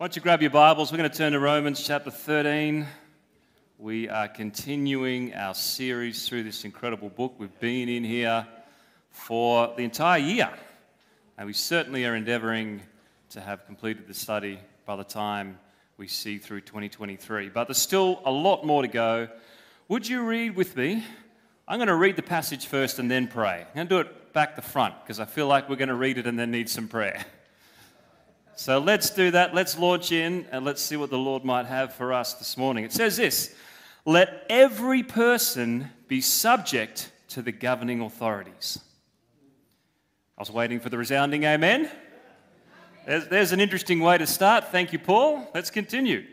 Why don't you grab your Bibles? We're going to turn to Romans chapter 13. We are continuing our series through this incredible book. We've been in here for the entire year, and we certainly are endeavoring to have completed the study by the time we see through 2023. But there's still a lot more to go. Would you read with me? I'm going to read the passage first and then pray. I'm going to do it back to front because I feel like we're going to read it and then need some prayer. So let's do that. Let's launch in and let's see what the Lord might have for us this morning. It says this Let every person be subject to the governing authorities. I was waiting for the resounding amen. There's, there's an interesting way to start. Thank you, Paul. Let's continue.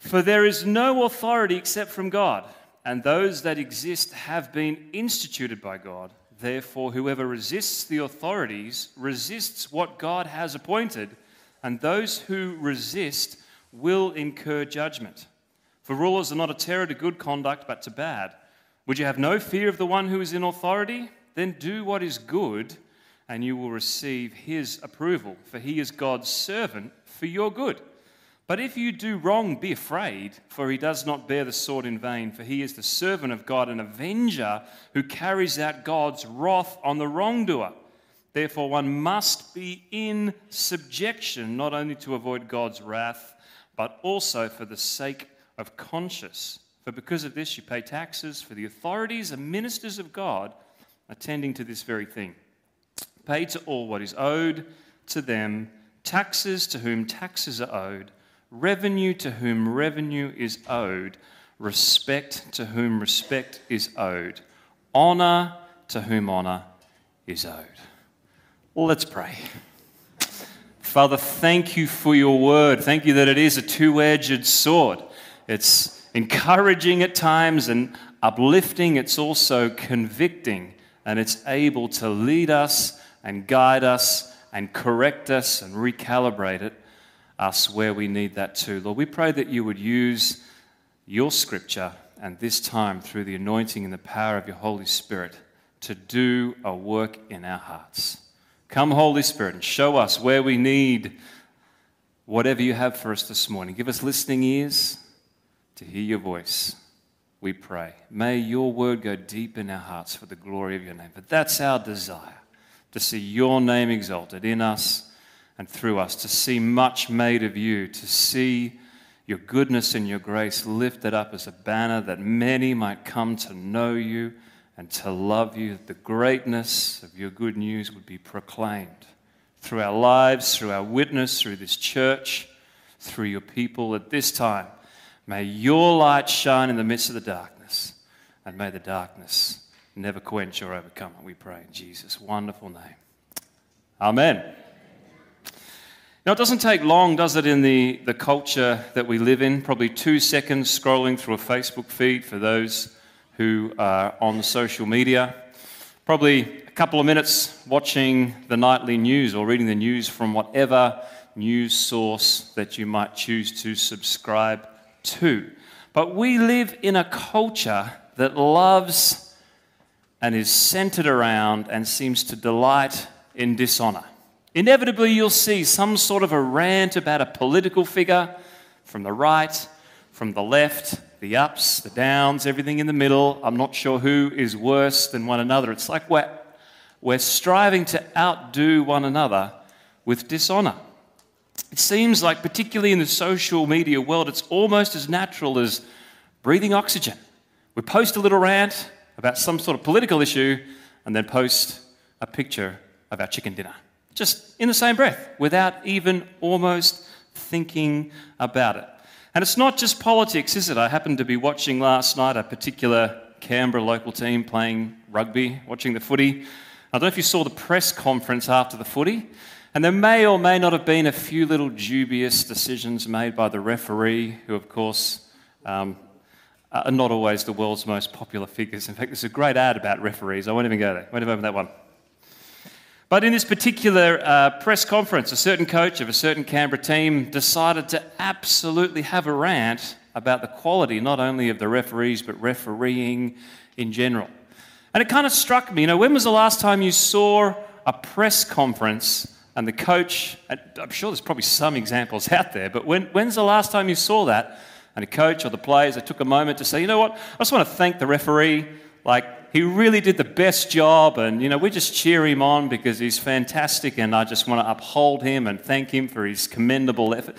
For there is no authority except from God, and those that exist have been instituted by God. Therefore, whoever resists the authorities resists what God has appointed, and those who resist will incur judgment. For rulers are not a terror to good conduct, but to bad. Would you have no fear of the one who is in authority? Then do what is good, and you will receive his approval, for he is God's servant for your good. But if you do wrong, be afraid, for he does not bear the sword in vain, for he is the servant of God, an avenger who carries out God's wrath on the wrongdoer. Therefore, one must be in subjection, not only to avoid God's wrath, but also for the sake of conscience. For because of this, you pay taxes, for the authorities are ministers of God, attending to this very thing. Pay to all what is owed to them, taxes to whom taxes are owed revenue to whom revenue is owed, respect to whom respect is owed, honor to whom honor is owed. Well, let's pray. Father, thank you for your word. Thank you that it is a two edged sword. It's encouraging at times and uplifting, it's also convicting, and it's able to lead us and guide us and correct us and recalibrate it us where we need that too. Lord, we pray that you would use your scripture and this time through the anointing and the power of your Holy Spirit to do a work in our hearts. Come, Holy Spirit, and show us where we need whatever you have for us this morning. Give us listening ears to hear your voice. We pray. May your word go deep in our hearts for the glory of your name. But that's our desire to see your name exalted in us and through us, to see much made of you, to see your goodness and your grace lifted up as a banner that many might come to know you and to love you, that the greatness of your good news would be proclaimed through our lives, through our witness, through this church, through your people at this time. May your light shine in the midst of the darkness, and may the darkness never quench or overcome it, we pray in Jesus' wonderful name. Amen. Now, it doesn't take long, does it, in the, the culture that we live in? Probably two seconds scrolling through a Facebook feed for those who are on social media. Probably a couple of minutes watching the nightly news or reading the news from whatever news source that you might choose to subscribe to. But we live in a culture that loves and is centered around and seems to delight in dishonor. Inevitably, you'll see some sort of a rant about a political figure from the right, from the left, the ups, the downs, everything in the middle. I'm not sure who is worse than one another. It's like we're, we're striving to outdo one another with dishonor. It seems like, particularly in the social media world, it's almost as natural as breathing oxygen. We post a little rant about some sort of political issue and then post a picture of our chicken dinner just in the same breath, without even almost thinking about it. And it's not just politics, is it? I happened to be watching last night a particular Canberra local team playing rugby, watching the footy. I don't know if you saw the press conference after the footy, and there may or may not have been a few little dubious decisions made by the referee, who, of course, um, are not always the world's most popular figures. In fact, there's a great ad about referees. I won't even go there. I won't even open that one. But in this particular uh, press conference, a certain coach of a certain Canberra team decided to absolutely have a rant about the quality not only of the referees, but refereeing in general. And it kind of struck me, you know, when was the last time you saw a press conference and the coach, and I'm sure there's probably some examples out there, but when, when's the last time you saw that? And a coach or the players, they took a moment to say, you know what, I just want to thank the referee. Like, he really did the best job, and, you know, we just cheer him on because he's fantastic, and I just want to uphold him and thank him for his commendable effort.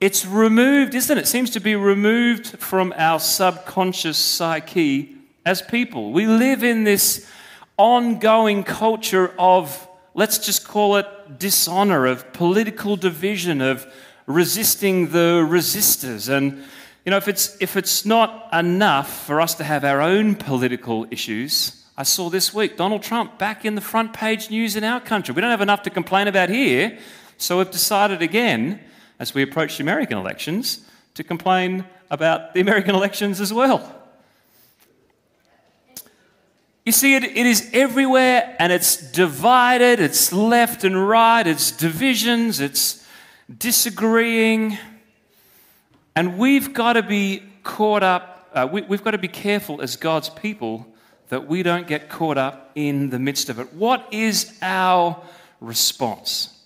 It's removed, isn't it? It seems to be removed from our subconscious psyche as people. We live in this ongoing culture of let's just call it dishonor, of political division, of resisting the resistors. And, you know, if it's, if it's not enough for us to have our own political issues, I saw this week Donald Trump back in the front page news in our country. We don't have enough to complain about here, so we've decided again, as we approach the American elections, to complain about the American elections as well. You see, it, it is everywhere and it's divided, it's left and right, it's divisions, it's disagreeing. And we've got to be caught up, uh, we, we've got to be careful as God's people that we don't get caught up in the midst of it. What is our response?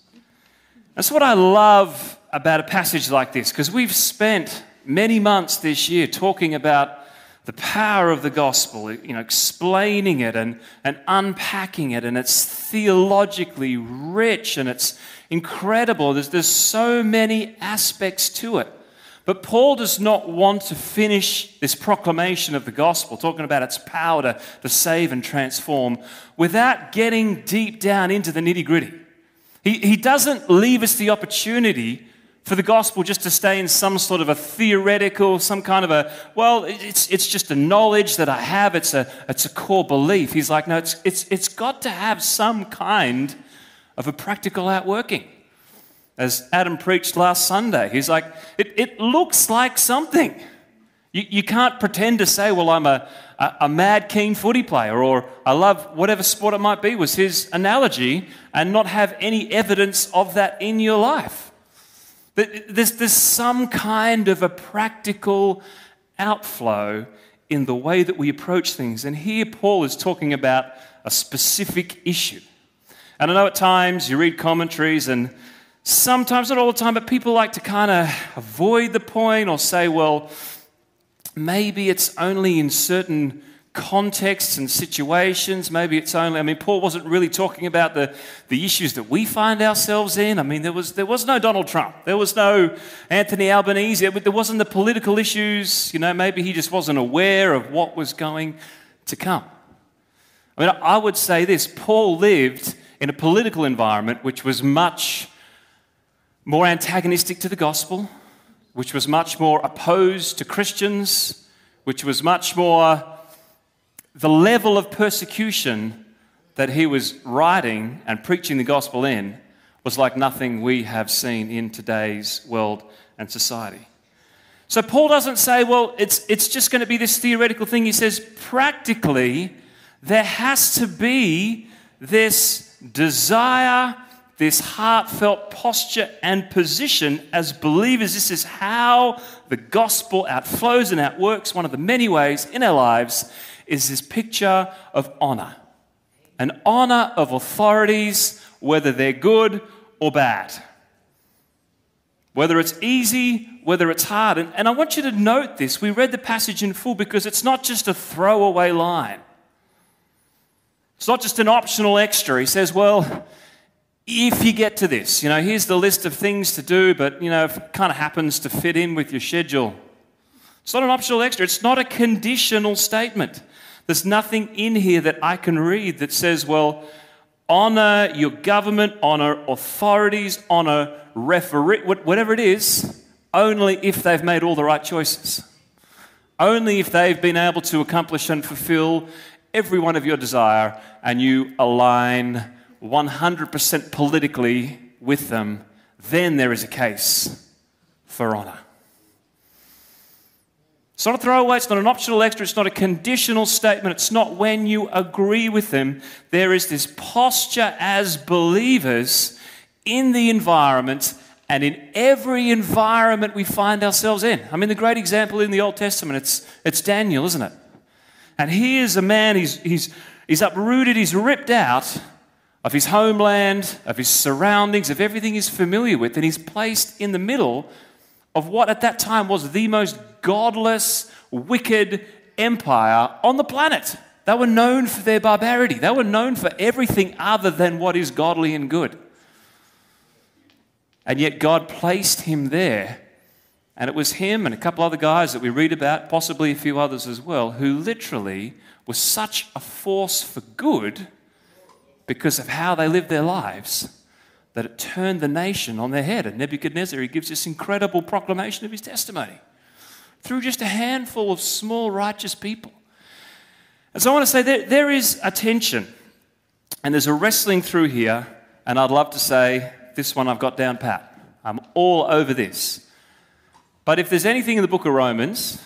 That's what I love about a passage like this, because we've spent many months this year talking about the power of the gospel, you know, explaining it and, and unpacking it, and it's theologically rich and it's incredible. There's, there's so many aspects to it. But Paul does not want to finish this proclamation of the gospel, talking about its power to, to save and transform, without getting deep down into the nitty gritty. He, he doesn't leave us the opportunity for the gospel just to stay in some sort of a theoretical, some kind of a, well, it's, it's just a knowledge that I have, it's a, it's a core belief. He's like, no, it's, it's, it's got to have some kind of a practical outworking. As Adam preached last Sunday, he's like, it, it looks like something. You, you can't pretend to say, well, I'm a, a, a mad keen footy player or I love whatever sport it might be, was his analogy, and not have any evidence of that in your life. There's, there's some kind of a practical outflow in the way that we approach things. And here Paul is talking about a specific issue. And I know at times you read commentaries, and sometimes, not all the time, but people like to kind of avoid the point or say, well, maybe it's only in certain contexts and situations. Maybe it's only, I mean, Paul wasn't really talking about the, the issues that we find ourselves in. I mean, there was, there was no Donald Trump, there was no Anthony Albanese, there wasn't the political issues. You know, maybe he just wasn't aware of what was going to come. I mean, I would say this Paul lived in a political environment which was much more antagonistic to the gospel, which was much more opposed to Christians, which was much more the level of persecution that he was writing and preaching the gospel in was like nothing we have seen in today's world and society. So Paul doesn't say, well, it's, it's just going to be this theoretical thing. He says, practically, there has to be this desire, this heartfelt posture and position as believers. This is how the gospel outflows and outworks one of the many ways in our lives is this picture of honor an honor of authorities, whether they're good or bad. Whether it's easy, whether it's hard. And, and I want you to note this. We read the passage in full because it's not just a throwaway line. It's not just an optional extra. He says, well, if you get to this, you know, here's the list of things to do, but, you know, if it kind of happens to fit in with your schedule. It's not an optional extra. It's not a conditional statement. There's nothing in here that I can read that says, well, honor your government, honor authorities, honor referee, whatever it is, only if they've made all the right choices. Only if they've been able to accomplish and fulfill every one of your desire and you align 100% politically with them, then there is a case for honor. It's not a throwaway, it's not an optional extra, it's not a conditional statement, it's not when you agree with them. There is this posture as believers in the environment and in every environment we find ourselves in. I mean, the great example in the Old Testament, it's, it's Daniel, isn't it? And he is a man, he's, he's, he's uprooted, he's ripped out of his homeland, of his surroundings, of everything he's familiar with, and he's placed in the middle of what at that time was the most godless, wicked empire on the planet. They were known for their barbarity. They were known for everything other than what is godly and good. And yet God placed him there. And it was him and a couple other guys that we read about, possibly a few others as well, who literally was such a force for good because of how they lived their lives that it turned the nation on their head. And Nebuchadnezzar, he gives this incredible proclamation of his testimony through just a handful of small righteous people. And so I want to say there, there is a tension and there's a wrestling through here, and I'd love to say, this one I've got down pat. I'm all over this. But if there's anything in the book of Romans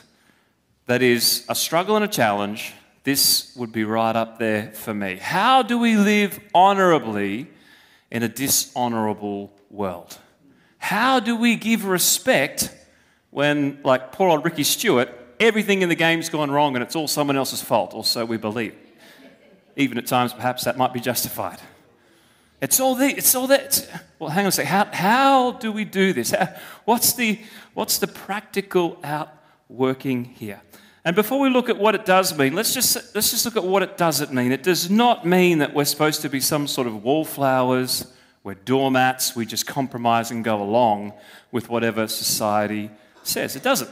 that is a struggle and a challenge, this would be right up there for me. How do we live honorably in a dishonorable world? How do we give respect when, like poor old Ricky Stuart, everything in the game's gone wrong and it's all someone else's fault, or so we believe? Even at times, perhaps that might be justified. It's all the, it's all that. Well, hang on a second. How, how do we do this? How, what's, the, what's the practical outworking here? And before we look at what it does mean, let's just, let's just look at what it doesn't mean. It does not mean that we're supposed to be some sort of wallflowers, we're doormats, we just compromise and go along with whatever society says. It doesn't.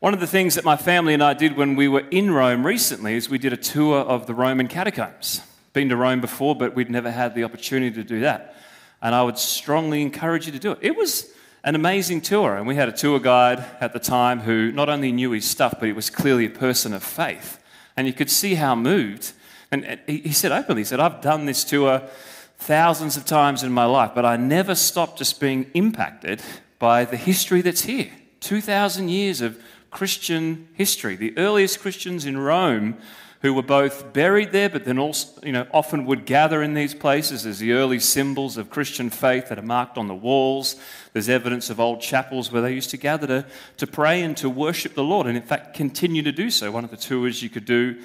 One of the things that my family and I did when we were in Rome recently is we did a tour of the Roman catacombs. Been to Rome before, but we'd never had the opportunity to do that. And I would strongly encourage you to do it. It was an amazing tour. And we had a tour guide at the time who not only knew his stuff, but he was clearly a person of faith. And you could see how moved. And he said openly, he said, I've done this tour thousands of times in my life, but I never stopped just being impacted by the history that's here. 2,000 years of Christian history. The earliest Christians in Rome who were both buried there, but then also, you know, often would gather in these places as the early symbols of Christian faith that are marked on the walls. There's evidence of old chapels where they used to gather to, to pray and to worship the Lord, and in fact, continue to do so. One of the tours you could do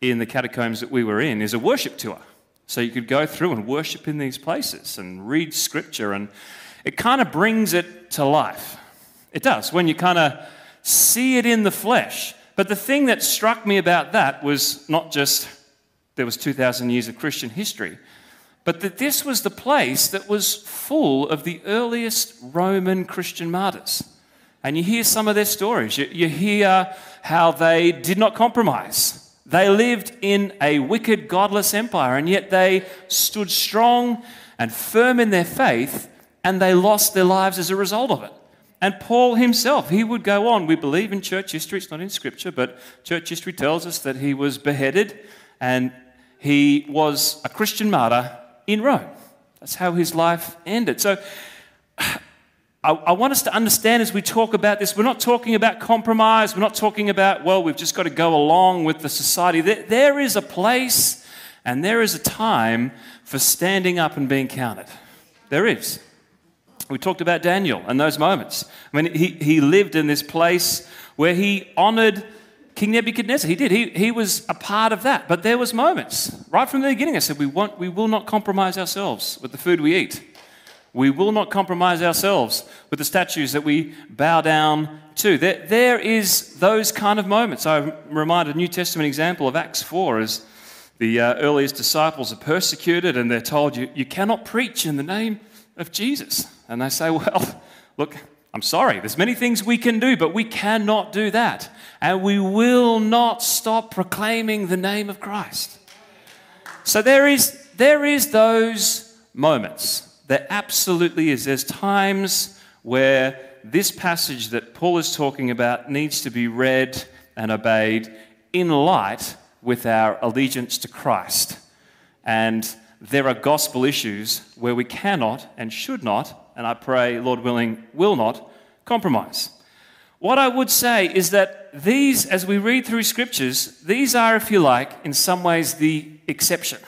in the catacombs that we were in is a worship tour. So you could go through and worship in these places and read scripture, and it kind of brings it to life. It does. When you kind of see it in the flesh, but the thing that struck me about that was not just there was 2,000 years of Christian history, but that this was the place that was full of the earliest Roman Christian martyrs. And you hear some of their stories. You, you hear how they did not compromise. They lived in a wicked, godless empire, and yet they stood strong and firm in their faith, and they lost their lives as a result of it. And Paul himself, he would go on. We believe in church history, it's not in scripture, but church history tells us that he was beheaded and he was a Christian martyr in Rome. That's how his life ended. So I, I, want us to understand as we talk about this, we're not talking about compromise. We're not talking about, well, we've just got to go along with the society. there, there is a place and there is a time for standing up and being counted. There is. We talked about Daniel and those moments. I mean, he, he lived in this place where he honored King Nebuchadnezzar. He did. He, he was a part of that. But there was moments. Right from the beginning, I said, we, want, we will not compromise ourselves with the food we eat. We will not compromise ourselves with the statues that we bow down to. There, there is those kind of moments. I remind a New Testament example of Acts 4 as the uh, earliest disciples are persecuted and they're told, you, you cannot preach in the name of Jesus. And they say, well, look, I'm sorry, there's many things we can do, but we cannot do that. And we will not stop proclaiming the name of Christ. So there is, there is those moments. There absolutely is. There's times where this passage that Paul is talking about needs to be read and obeyed in light with our allegiance to Christ. And there are gospel issues where we cannot and should not, and I pray, Lord willing, will not compromise. What I would say is that these, as we read through scriptures, these are, if you like, in some ways the exception.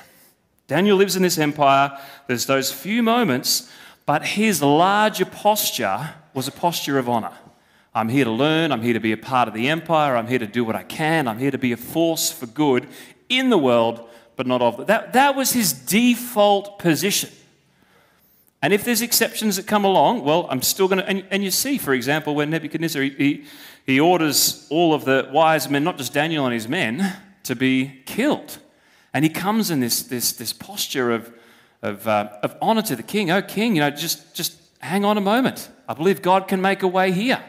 Daniel lives in this empire, there's those few moments, but his larger posture was a posture of honor. I'm here to learn, I'm here to be a part of the empire, I'm here to do what I can, I'm here to be a force for good in the world but not of. That, that was his default position. And if there's exceptions that come along, well, I'm still going to. And, and, you see, for example, when Nebuchadnezzar he, he, orders all of the wise men, not just Daniel and his men, to be killed. And he comes in this, this, this posture of, of, uh, of honor to the king. Oh, king, you know, just, just hang on a moment. I believe God can make a way here.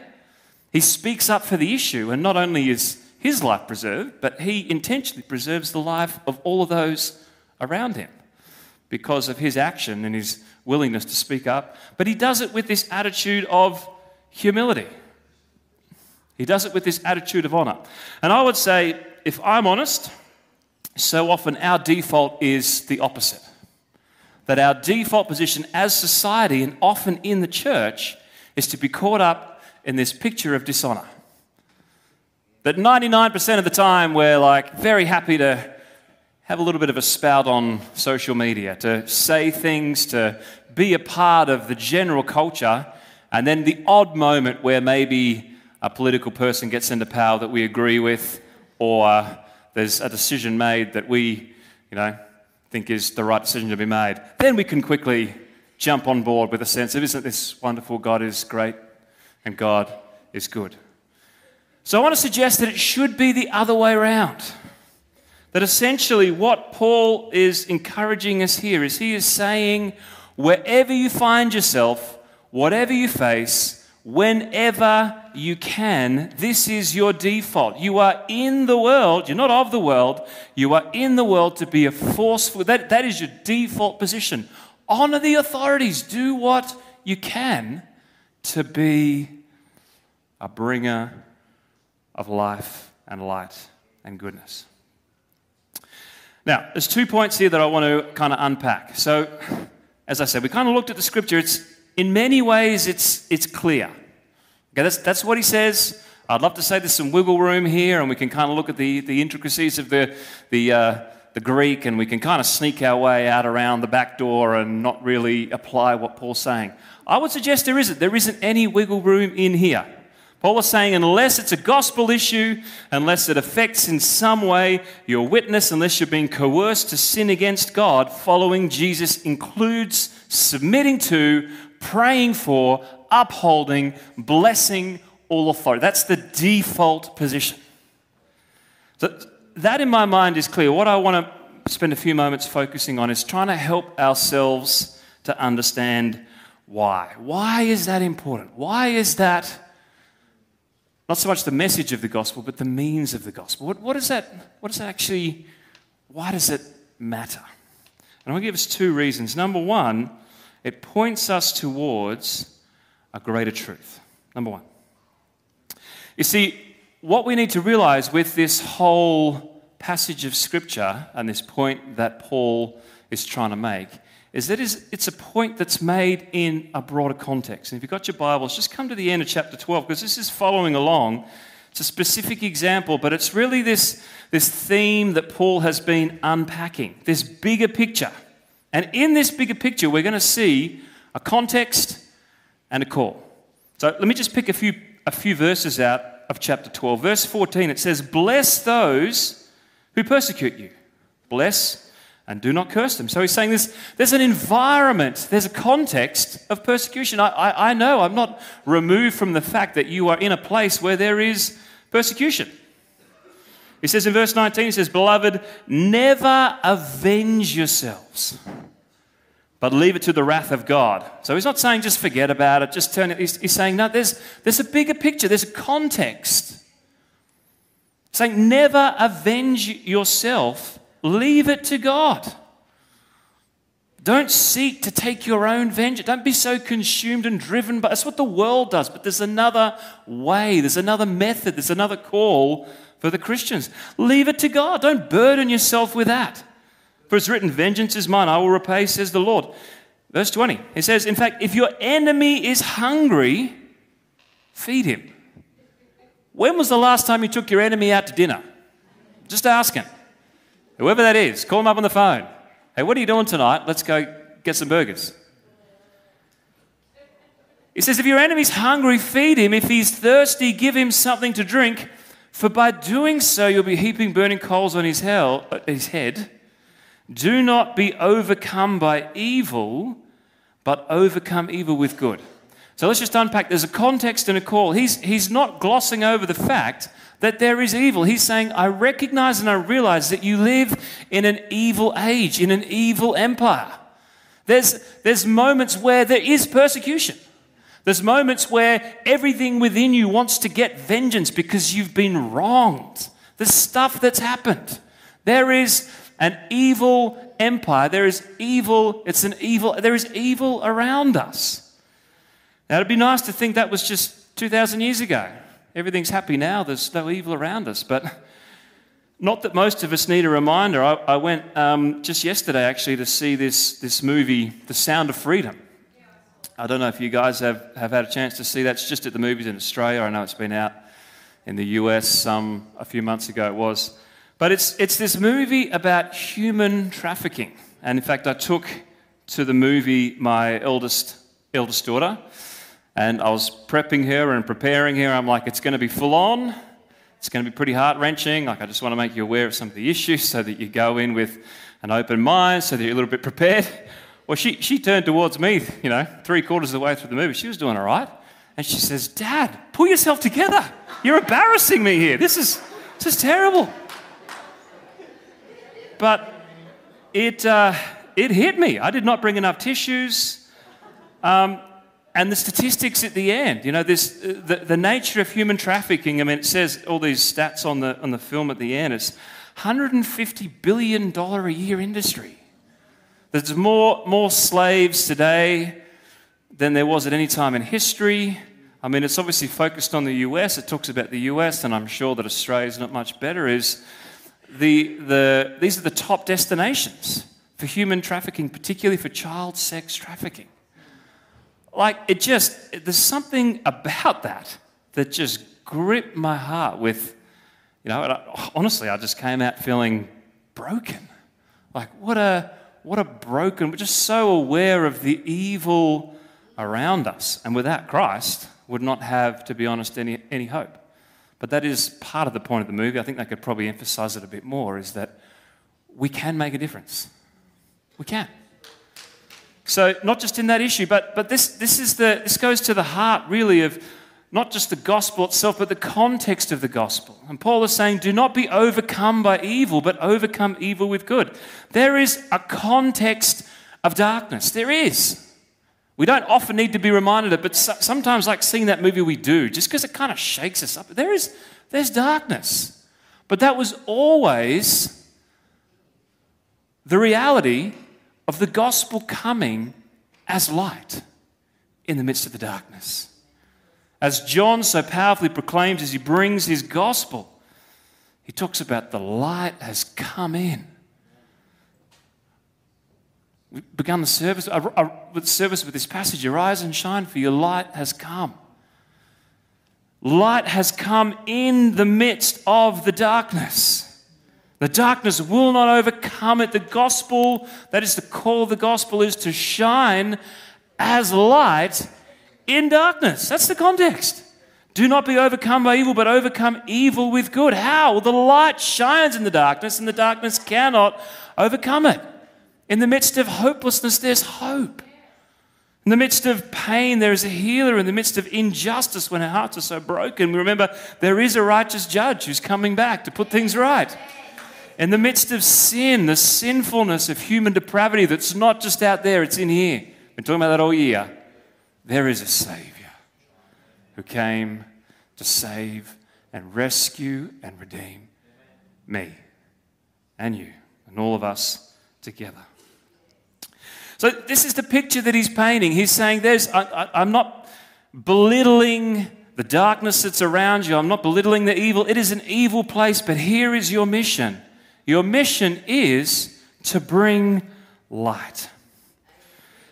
He speaks up for the issue, and not only is his life preserved, but he intentionally preserves the life of all of those around him because of his action and his willingness to speak up. But he does it with this attitude of humility. He does it with this attitude of honor. And I would say, if I'm honest, so often our default is the opposite. That our default position as society and often in the church is to be caught up in this picture of dishonor. That 99% of the time we're like very happy to have a little bit of a spout on social media, to say things, to be a part of the general culture, and then the odd moment where maybe a political person gets into power that we agree with, or there's a decision made that we, you know, think is the right decision to be made, then we can quickly jump on board with a sense of, isn't this wonderful? God is great and God is good. So I want to suggest that it should be the other way around. That essentially, what Paul is encouraging us here is he is saying, wherever you find yourself, whatever you face, whenever you can, this is your default. You are in the world, you're not of the world, you are in the world to be a forceful, that, that is your default position. Honor the authorities, do what you can to be a bringer of life and light and goodness. Now, there's two points here that I want to kind of unpack. So, as I said, we kind of looked at the scripture. It's in many ways it's it's clear. Okay, that's that's what he says. I'd love to say there's some wiggle room here, and we can kind of look at the, the intricacies of the the uh, the Greek, and we can kind of sneak our way out around the back door and not really apply what Paul's saying. I would suggest there isn't. There isn't any wiggle room in here. Paul is saying, unless it's a gospel issue, unless it affects in some way your witness, unless you're being coerced to sin against God, following Jesus includes submitting to, praying for, upholding, blessing all authority. That's the default position. So that in my mind is clear. What I want to spend a few moments focusing on is trying to help ourselves to understand why. Why is that important? Why is that? Not so much the message of the gospel, but the means of the gospel. What, what, is that, what does that actually, why does it matter? And I'll give us two reasons. Number one, it points us towards a greater truth. Number one. You see, what we need to realize with this whole passage of Scripture and this point that Paul is trying to make is that it's a point that's made in a broader context. And if you've got your Bibles, just come to the end of chapter 12 because this is following along. It's a specific example, but it's really this, this theme that Paul has been unpacking, this bigger picture. And in this bigger picture, we're going to see a context and a call. So let me just pick a few, a few verses out of chapter 12. Verse 14, it says, Bless those who persecute you. Bless and do not curse them. So he's saying this, there's an environment, there's a context of persecution. I, I, I, know I'm not removed from the fact that you are in a place where there is persecution. He says in verse 19, he says, Beloved, never avenge yourselves, but leave it to the wrath of God. So he's not saying just forget about it, just turn it. He's, he's saying, no, there's, there's a bigger picture, there's a context. Saying, never avenge yourself Leave it to God. Don't seek to take your own vengeance. Don't be so consumed and driven by that's what the world does. But there's another way, there's another method, there's another call for the Christians. Leave it to God. Don't burden yourself with that. For it's written, Vengeance is mine, I will repay, says the Lord. Verse 20, he says, In fact, if your enemy is hungry, feed him. When was the last time you took your enemy out to dinner? Just asking. Whoever that is, call them up on the phone. Hey, what are you doing tonight? Let's go get some burgers. He says, If your enemy's hungry, feed him. If he's thirsty, give him something to drink. For by doing so, you'll be heaping burning coals on his, hell, uh, his head. Do not be overcome by evil, but overcome evil with good. So let's just unpack. There's a context and a call. He's, he's not glossing over the fact that there is evil. He's saying, I recognize and I realize that you live in an evil age, in an evil empire. There's, there's moments where there is persecution. There's moments where everything within you wants to get vengeance because you've been wronged. There's stuff that's happened. There is an evil empire. There is evil, it's an evil, there is evil around us. Now, it'd be nice to think that was just 2,000 years ago. Everything's happy now, there's no evil around us. But not that most of us need a reminder. I, I went um, just yesterday actually to see this, this movie, The Sound of Freedom. I don't know if you guys have, have had a chance to see that. It's just at the movies in Australia. I know it's been out in the US um, a few months ago, it was. But it's, it's this movie about human trafficking. And in fact, I took to the movie my eldest, eldest daughter, and I was prepping her and preparing her. I'm like, it's going to be full on. It's going to be pretty heart wrenching. Like, I just want to make you aware of some of the issues so that you go in with an open mind, so that you're a little bit prepared. Well, she, she turned towards me, you know, three quarters of the way through the movie. She was doing all right. And she says, Dad, pull yourself together. You're embarrassing me here. This is, this is terrible. But it, uh, it hit me. I did not bring enough tissues. Um, and the statistics at the end, you know, this, the, the nature of human trafficking, I mean, it says all these stats on the, on the film at the end. It's $150 billion a year industry. There's more, more slaves today than there was at any time in history. I mean, it's obviously focused on the US. It talks about the US, and I'm sure that Australia is not much better. Is the, the, these are the top destinations for human trafficking, particularly for child sex trafficking. Like, it just, there's something about that that just gripped my heart with, you know, I, honestly, I just came out feeling broken. Like, what a, what a broken, we're just so aware of the evil around us. And without Christ, would not have, to be honest, any, any hope. But that is part of the point of the movie. I think they could probably emphasize it a bit more is that we can make a difference. We can. So, not just in that issue, but, but this, this, is the, this goes to the heart, really, of not just the gospel itself, but the context of the gospel. And Paul is saying, do not be overcome by evil, but overcome evil with good. There is a context of darkness. There is. We don't often need to be reminded of it, but sometimes, like seeing that movie, we do, just because it kind of shakes us up. There is, there's darkness. But that was always the reality of the gospel coming as light in the midst of the darkness. As John so powerfully proclaims as he brings his gospel, he talks about the light has come in. We've begun the service, uh, uh, service with this passage Arise and shine, for your light has come. Light has come in the midst of the darkness. The darkness will not overcome it. The gospel, that is the call of the gospel, is to shine as light in darkness. That's the context. Do not be overcome by evil, but overcome evil with good. How? Well, the light shines in the darkness, and the darkness cannot overcome it. In the midst of hopelessness, there's hope. In the midst of pain, there is a healer. In the midst of injustice, when our hearts are so broken, we remember there is a righteous judge who's coming back to put things right. In the midst of sin, the sinfulness of human depravity that's not just out there, it's in here. We've been talking about that all year. There is a Savior who came to save and rescue and redeem me and you and all of us together. So, this is the picture that he's painting. He's saying, There's, I, am not belittling the darkness that's around you, I'm not belittling the evil. It is an evil place, but here is your mission. Your mission is to bring light.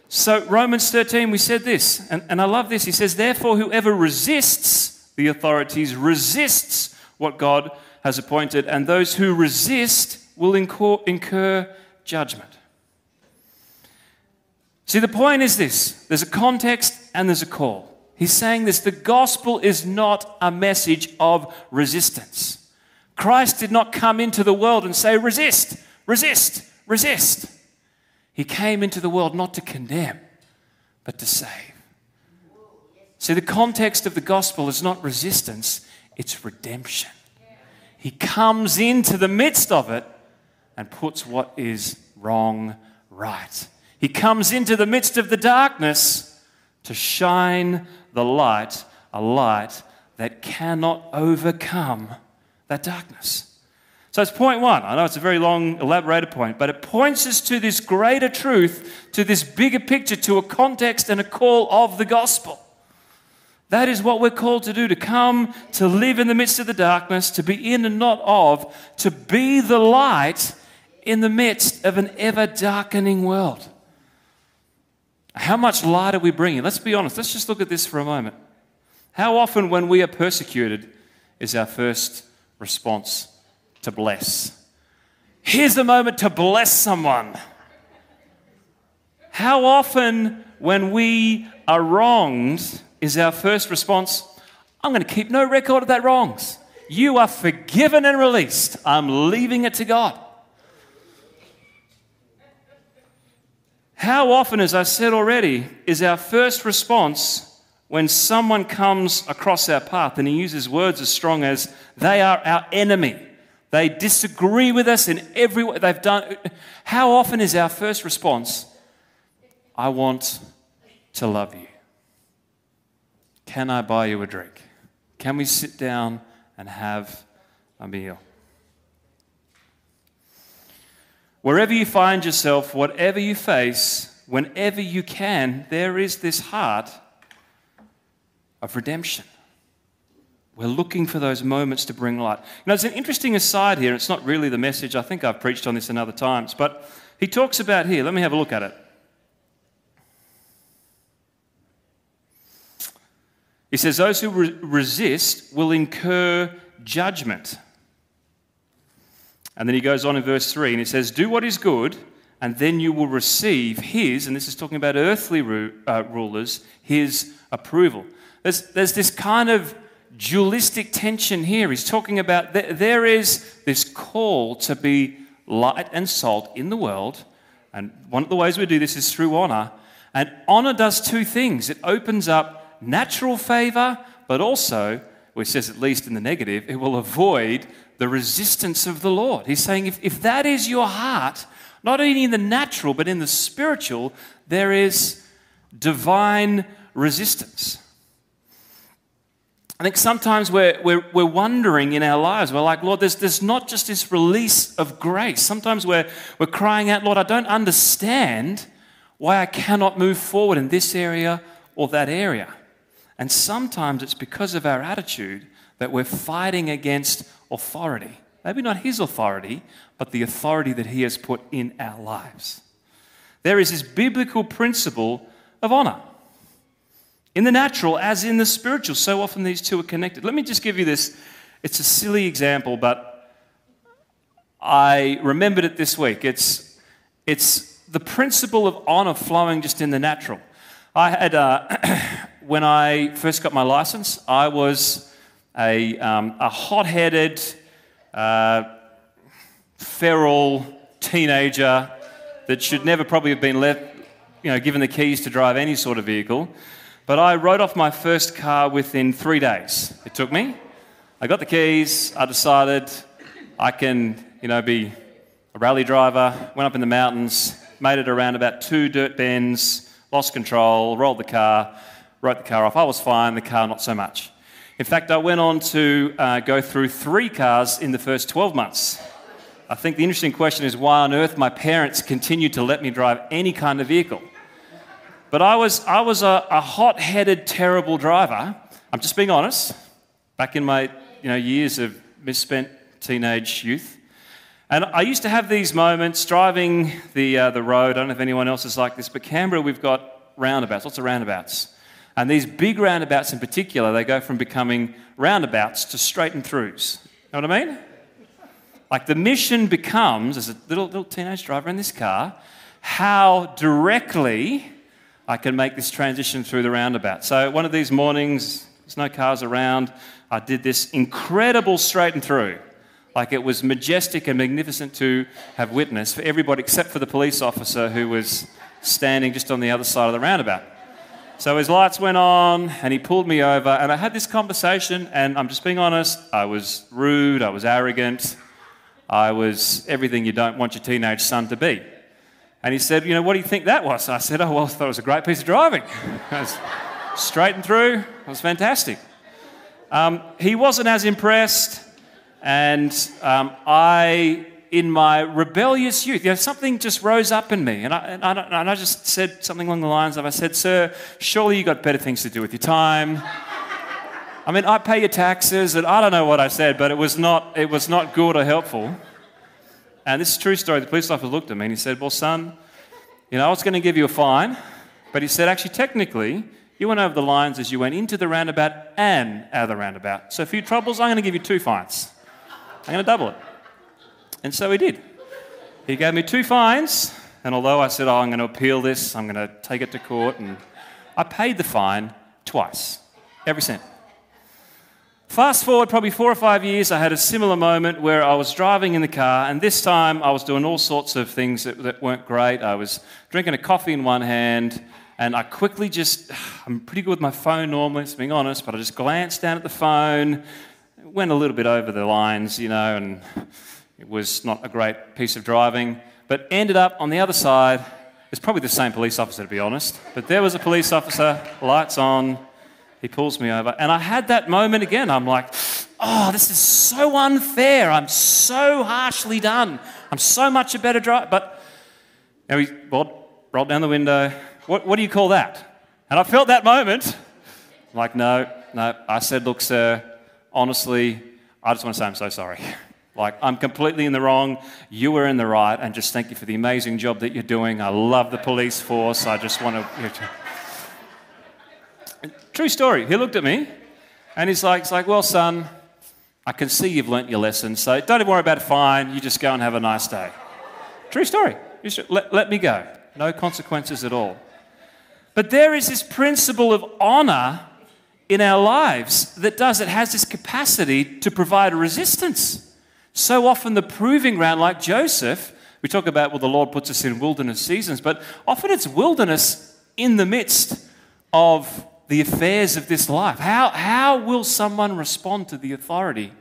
So, Romans 13, we said this, and, and I love this. He says, Therefore, whoever resists the authorities resists what God has appointed, and those who resist will incur, incur judgment. See, the point is this there's a context and there's a call. He's saying this the gospel is not a message of resistance. Christ did not come into the world and say, resist, resist, resist. He came into the world not to condemn, but to save. See, the context of the gospel is not resistance, it's redemption. He comes into the midst of it and puts what is wrong right. He comes into the midst of the darkness to shine the light, a light that cannot overcome that darkness. So it's point one. I know it's a very long, elaborated point, but it points us to this greater truth, to this bigger picture, to a context and a call of the gospel. That is what we're called to do to come, to live in the midst of the darkness, to be in and not of, to be the light in the midst of an ever darkening world. How much light are we bringing? Let's be honest. Let's just look at this for a moment. How often, when we are persecuted, is our first response to bless? Here's the moment to bless someone. How often, when we are wronged, is our first response, I'm going to keep no record of that wrongs. You are forgiven and released. I'm leaving it to God. How often, as I said already, is our first response when someone comes across our path and he uses words as strong as, they are our enemy? They disagree with us in every way they've done. How often is our first response, I want to love you? Can I buy you a drink? Can we sit down and have a meal? Wherever you find yourself, whatever you face, whenever you can, there is this heart of redemption. We're looking for those moments to bring light. Now, there's an interesting aside here. It's not really the message. I think I've preached on this in other times. But he talks about here, let me have a look at it. He says, Those who re- resist will incur judgment. And then he goes on in verse 3 and he says, Do what is good, and then you will receive his, and this is talking about earthly ru- uh, rulers, his approval. There's, there's this kind of dualistic tension here. He's talking about th- there is this call to be light and salt in the world. And one of the ways we do this is through honor. And honor does two things it opens up natural favor, but also, which says at least in the negative, it will avoid the resistance of the Lord. He's saying if, if that is your heart, not only in the natural, but in the spiritual, there is divine resistance. I think sometimes we're, we're, we're wondering in our lives, we're like, Lord, there's, there's not just this release of grace. Sometimes we're, we're crying out, Lord, I don't understand why I cannot move forward in this area or that area. And sometimes it's because of our attitude that we're fighting against authority. Maybe not his authority, but the authority that he has put in our lives. There is this biblical principle of honor in the natural as in the spiritual. So often these two are connected. Let me just give you this. It's a silly example, but I remembered it this week. It's, it's the principle of honor flowing just in the natural. I had, uh, when I first got my license, I was a, um, a hot headed, uh, feral teenager that should never probably have been left, you know, given the keys to drive any sort of vehicle. But I wrote off my first car within three days. It took me. I got the keys. I decided I can, you know, be a rally driver. Went up in the mountains, made it around about two dirt bends, lost control, rolled the car wrote the car off. I was fine, the car not so much. In fact, I went on to uh, go through three cars in the first 12 months. I think the interesting question is why on earth my parents continued to let me drive any kind of vehicle. But I was, I was a, a hot headed, terrible driver. I'm just being honest. Back in my you know, years of misspent teenage youth. And I used to have these moments driving the, uh, the road. I don't know if anyone else is like this, but Canberra, we've got roundabouts, lots of roundabouts. And these big roundabouts in particular, they go from becoming roundabouts to straight and throughs. You know what I mean? Like the mission becomes, as a little, little teenage driver in this car, how directly I can make this transition through the roundabout. So one of these mornings, there's no cars around, I did this incredible straight and through. Like it was majestic and magnificent to have witnessed for everybody except for the police officer who was standing just on the other side of the roundabout. So his lights went on and he pulled me over, and I had this conversation. And I'm just being honest, I was rude, I was arrogant, I was everything you don't want your teenage son to be. And he said, You know, what do you think that was? I said, Oh, well, I thought it was a great piece of driving. Straight and through, it was fantastic. Um, he wasn't as impressed. And um, I, in my rebellious youth, you know, something just rose up in me. And I, and, I, and I just said something along the lines of I said, Sir, surely you got better things to do with your time. I mean, I pay your taxes, and I don't know what I said, but it was not, it was not good or helpful. And this is a true story. The police officer looked at me and he said, Well, son, you know, I was going to give you a fine, but he said, Actually, technically, you went over the lines as you went into the roundabout and out of the roundabout. So, for your troubles, I'm going to give you two fines. I'm going to double it. And so he did. He gave me two fines, and although I said, Oh, I'm going to appeal this, I'm going to take it to court, and I paid the fine twice, every cent. Fast forward probably four or five years, I had a similar moment where I was driving in the car, and this time I was doing all sorts of things that, that weren't great. I was drinking a coffee in one hand, and I quickly just, I'm pretty good with my phone normally, to be honest, but I just glanced down at the phone, went a little bit over the lines, you know, and it was not a great piece of driving, but ended up on the other side. It's probably the same police officer, to be honest, but there was a police officer, lights on. He pulls me over, and I had that moment again. I'm like, oh, this is so unfair. I'm so harshly done. I'm so much a better driver. But now he rolled, rolled down the window. What, what do you call that? And I felt that moment. I'm like, no, no. I said, look, sir, honestly, I just want to say I'm so sorry. Like, I'm completely in the wrong. You were in the right. And just thank you for the amazing job that you're doing. I love the police force. I just want to. True story. He looked at me and he's like, he's like, well, son, I can see you've learnt your lesson. So don't even worry about it. Fine. You just go and have a nice day. True story. Let, let me go. No consequences at all. But there is this principle of honor in our lives that does, it has this capacity to provide a resistance. So often, the proving ground, like Joseph, we talk about, well, the Lord puts us in wilderness seasons, but often it's wilderness in the midst of the affairs of this life. How, how will someone respond to the authority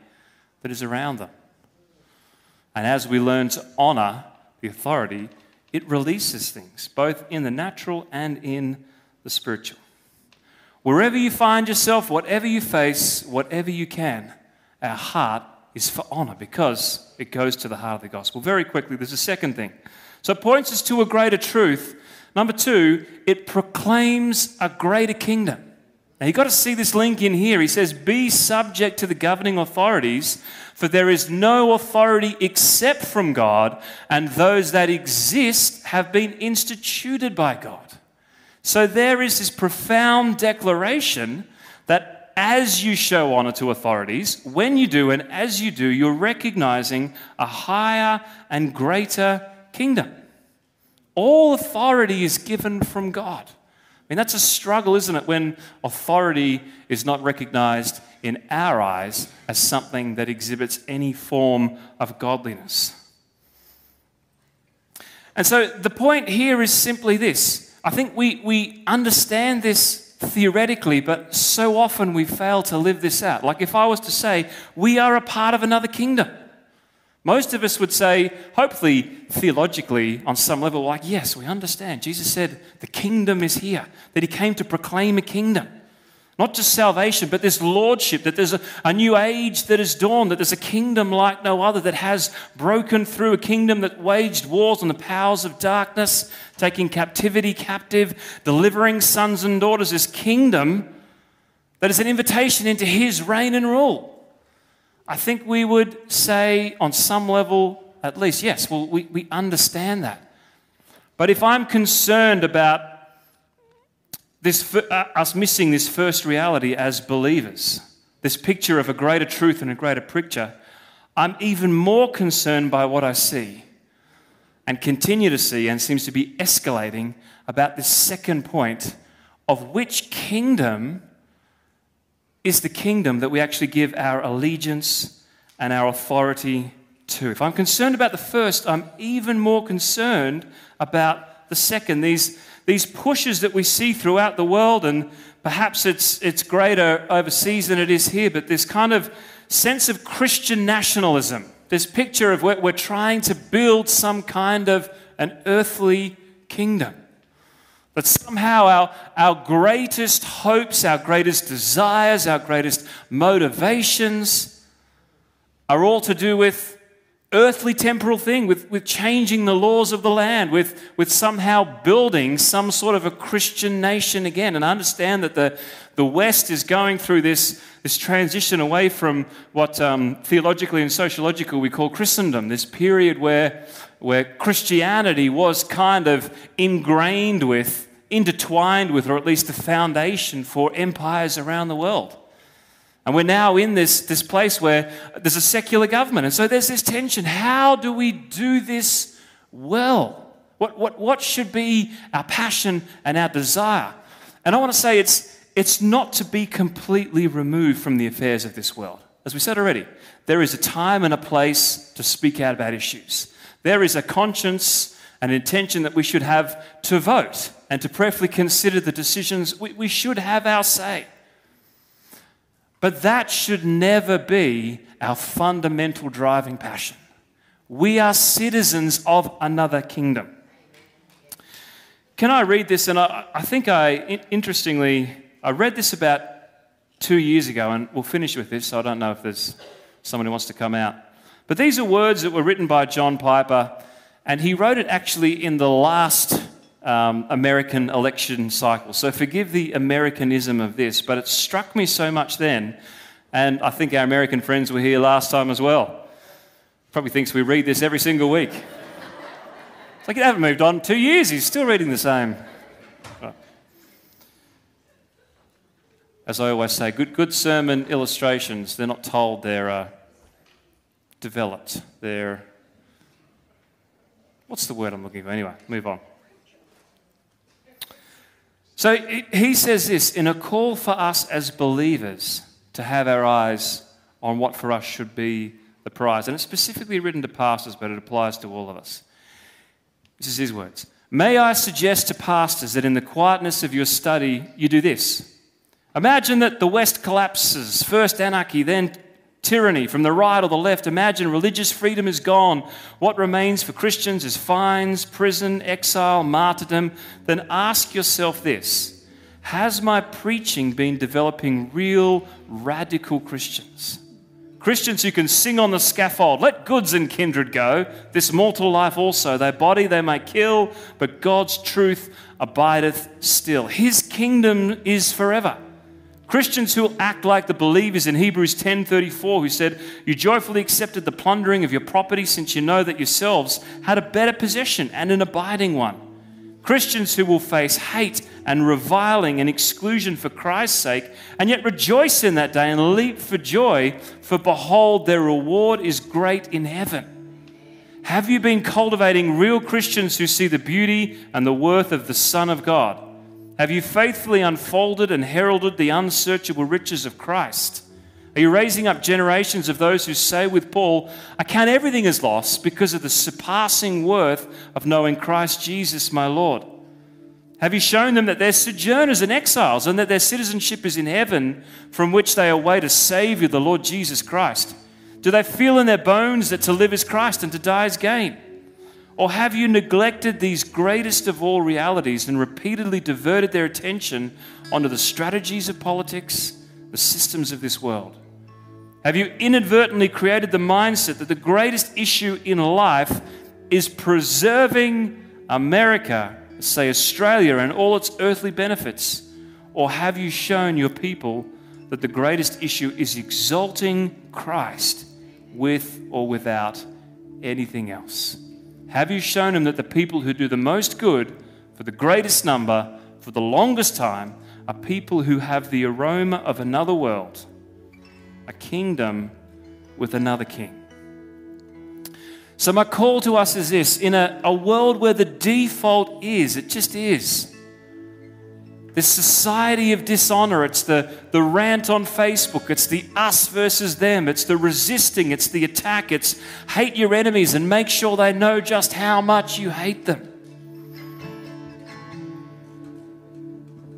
that is around them? And as we learn to honor the authority, it releases things, both in the natural and in the spiritual. Wherever you find yourself, whatever you face, whatever you can, our heart is for honor because it goes to the heart of the gospel. Very quickly, there's a second thing. So it points us to a greater truth. Number two, it proclaims a greater kingdom. Now you've got to see this link in here. He says, Be subject to the governing authorities, for there is no authority except from God, and those that exist have been instituted by God. So there is this profound declaration that as you show honor to authorities, when you do, and as you do, you're recognizing a higher and greater kingdom. All authority is given from God. I mean, that's a struggle, isn't it, when authority is not recognized in our eyes as something that exhibits any form of godliness. And so the point here is simply this I think we, we understand this theoretically, but so often we fail to live this out. Like if I was to say, we are a part of another kingdom. Most of us would say, hopefully theologically, on some level, like, yes, we understand. Jesus said the kingdom is here, that he came to proclaim a kingdom. Not just salvation, but this lordship, that there's a, a, new age that has dawned, that there's a kingdom like no other that has broken through, a kingdom that waged wars on the powers of darkness, taking captivity captive, delivering sons and daughters. This kingdom that is an invitation into his reign and rule. I think we would say, on some level, at least, yes, well, we, we understand that. But if I'm concerned about this, uh, us missing this first reality as believers, this picture of a greater truth and a greater picture, I'm even more concerned by what I see and continue to see and seems to be escalating about this second point of which kingdom is the kingdom that we actually give our allegiance and our authority to. If I'm concerned about the first, I'm even more concerned about the second. These, these pushes that we see throughout the world, and perhaps it's, it's greater overseas than it is here, but this kind of sense of Christian nationalism, this picture of we're, we're trying to build some kind of an earthly kingdom. That somehow our, our greatest hopes, our greatest desires, our greatest motivations are all to do with earthly temporal thing, with, with changing the laws of the land, with, with somehow building some sort of a Christian nation again. And I understand that the, the West is going through this, this transition away from what um, theologically and sociologically we call Christendom, this period where, where Christianity was kind of ingrained with, intertwined with, or at least the foundation for empires around the world. And we're now in this, this place where there's a secular government. And so there's this tension. How do we do this well? What, what, what should be our passion and our desire? And I want to say it's, it's not to be completely removed from the affairs of this world. As we said already, there is a time and a place to speak out about issues. There is a conscience and intention that we should have to vote and to prayerfully consider the decisions. We, we should have our say. But that should never be our fundamental driving passion. We are citizens of another kingdom. Can I read this? And I, I think I, interestingly, I read this about two years ago, and we'll finish with this. So I don't know if there's someone who wants to come out. But these are words that were written by John Piper, and he wrote it actually in the last um, American election cycle. So forgive the Americanism of this, but it struck me so much then, and I think our American friends were here last time as well. Probably thinks we read this every single week. It's like you haven't moved on two years, he's still reading the same. As I always say, good, good sermon illustrations, they're not told, they're uh, developed. They're, what's the word I'm looking for? Anyway, move on. So he says this in a call for us as believers to have our eyes on what for us should be the prize. And it's specifically written to pastors, but it applies to all of us. This is his words. May I suggest to pastors that in the quietness of your study, you do this. Imagine that the West collapses, first anarchy, then tyranny from the right or the left. Imagine religious freedom is gone. What remains for Christians is fines, prison, exile, martyrdom. Then ask yourself this Has my preaching been developing real radical Christians? Christians who can sing on the scaffold, let goods and kindred go, this mortal life also. Their body they may kill, but God's truth abideth still. His kingdom is forever. Christians who act like the believers in Hebrews 10:34 who said, "You joyfully accepted the plundering of your property since you know that yourselves had a better possession and an abiding one." Christians who will face hate and reviling and exclusion for Christ's sake and yet rejoice in that day and leap for joy, for behold their reward is great in heaven. Have you been cultivating real Christians who see the beauty and the worth of the Son of God? Have you faithfully unfolded and heralded the unsearchable riches of Christ? Are you raising up generations of those who say with Paul, I count everything as loss because of the surpassing worth of knowing Christ Jesus my Lord? Have you shown them that they're sojourners and exiles and that their citizenship is in heaven from which they await a Savior, the Lord Jesus Christ? Do they feel in their bones that to live is Christ and to die is gain? Or have you neglected these greatest of all realities and repeatedly diverted their attention onto the strategies of politics, the systems of this world? Have you inadvertently created the mindset that the greatest issue in life is preserving America, say Australia, and all its earthly benefits? Or have you shown your people that the greatest issue is exalting Christ with or without anything else? Have you shown them that the people who do the most good for the greatest number, for the longest time, are people who have the aroma of another world, a kingdom with another king? So, my call to us is this in a, a world where the default is, it just is, this society of dishonor. It's the, the rant on Facebook. It's the us versus them. It's the resisting. It's the attack. It's hate your enemies and make sure they know just how much you hate them.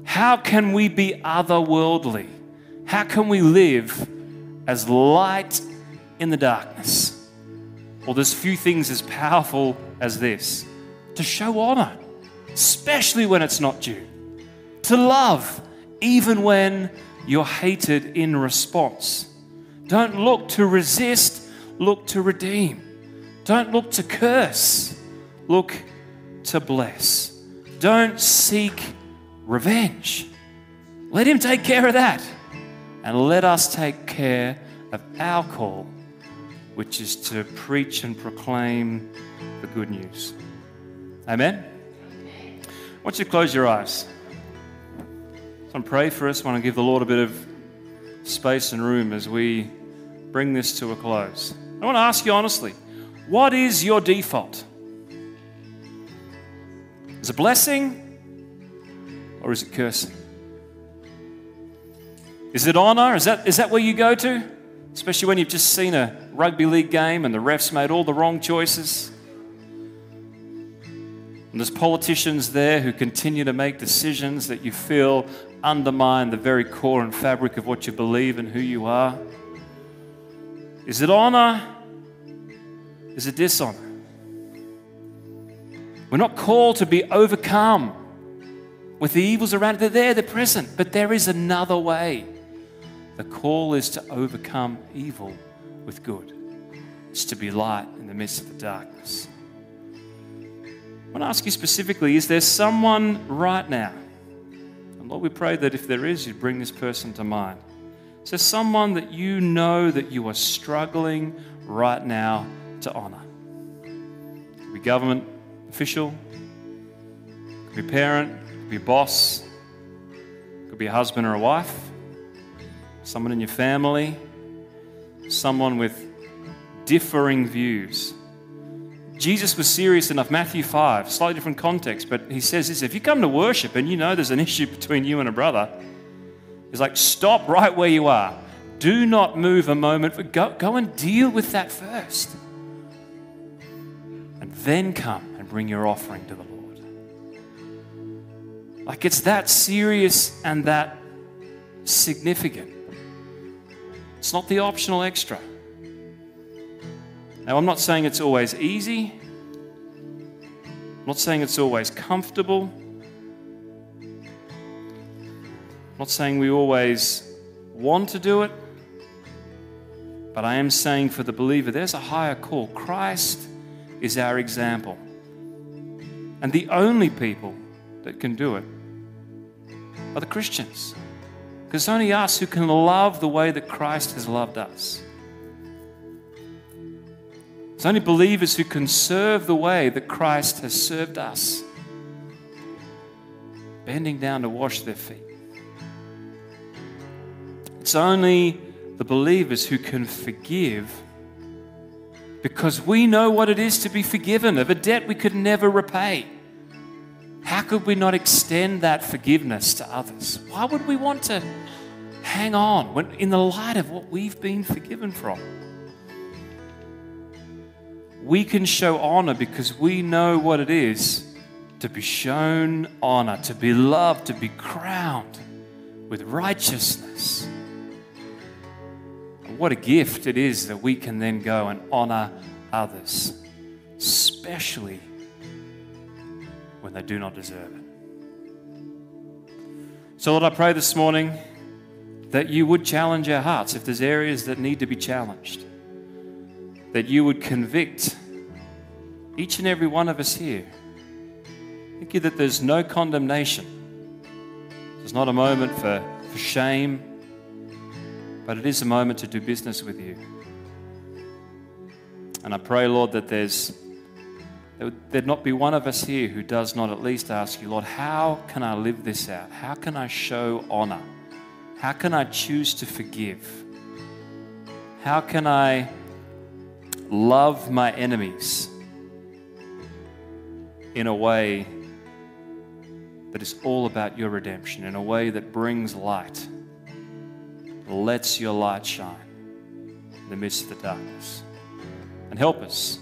How can we be otherworldly? How can we live as light in the darkness? Well, there's few things as powerful as this to show honor, especially when it's not due to love, even when you're hated in response. Don't look to resist, look to redeem. Don't look to curse, look to bless. Don't seek revenge. Let Him take care of that. And let us take care of our call, which is to preach and proclaim the good news. Amen? I want you close your eyes. I pray for us. Want to give the Lord a bit of space and room as we bring this to a close. I want to ask you honestly what is your default? Is it blessing or is it cursing? Is it honor? Is that, is that where you go to? Especially when you've just seen a rugby league game and the refs made all the wrong choices. And there's politicians there who continue to make decisions that you feel undermine the very core and fabric of what you believe and who you are? Is it honor? Is it dishonor? We're not called to be overcome with the evils around. They're there, they're present, but there is another way. The call is to overcome evil with good. It's to be light in the midst of the darkness. I want to ask you specifically is there someone right now and Lord, we pray that if there is, you'd bring this person to mind. So, someone that you know that you are struggling right now to honor? Could be government official, could be parent, could be boss, could be a husband or a wife, someone in your family, someone with differing views. Jesus was serious enough, Matthew 5, slightly different context, but he says this if you come to worship and you know there's an issue between you and a brother, he's like, stop right where you are. Do not move a moment. Go, go and deal with that first. And then come and bring your offering to the Lord. Like it's that serious and that significant. It's not the optional extra. Now, I'm not saying it's always easy, I'm not saying it's always comfortable, I'm not saying we always want to do it, but I am saying for the believer, there's a higher call. Christ is our example. And the only people that can do it are the Christians. Because it's only us who can love the way that Christ has loved us. It's only believers who can serve the way that Christ has served us, bending down to wash their feet. It's only the believers who can forgive because we know what it is to be forgiven of a debt we could never repay. How could we not extend that forgiveness to others? Why would we want to hang on when, in the light of what we've been forgiven from? We can show honor because we know what it is to be shown honor, to be loved, to be crowned with righteousness. What a gift it is that we can then go and honor others, especially when they do not deserve it. So, Lord, I pray this morning that you would challenge our hearts if there's areas that need to be challenged that you would convict each and every one of us here. Thank you that there's no condemnation. There's not a moment for, for shame, but it is a moment to do business with you. And I pray, Lord, that there's there'd not be one of us here who does not at least ask you, Lord, how can I live this out? How can I show honor? How can I choose to forgive? How can I love my enemies in a way that is all about your redemption in a way that brings light, lets your light shine in the midst of the darkness. And help us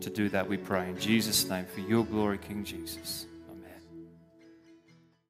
to do that, we pray. In Jesus' name, for your glory, King Jesus.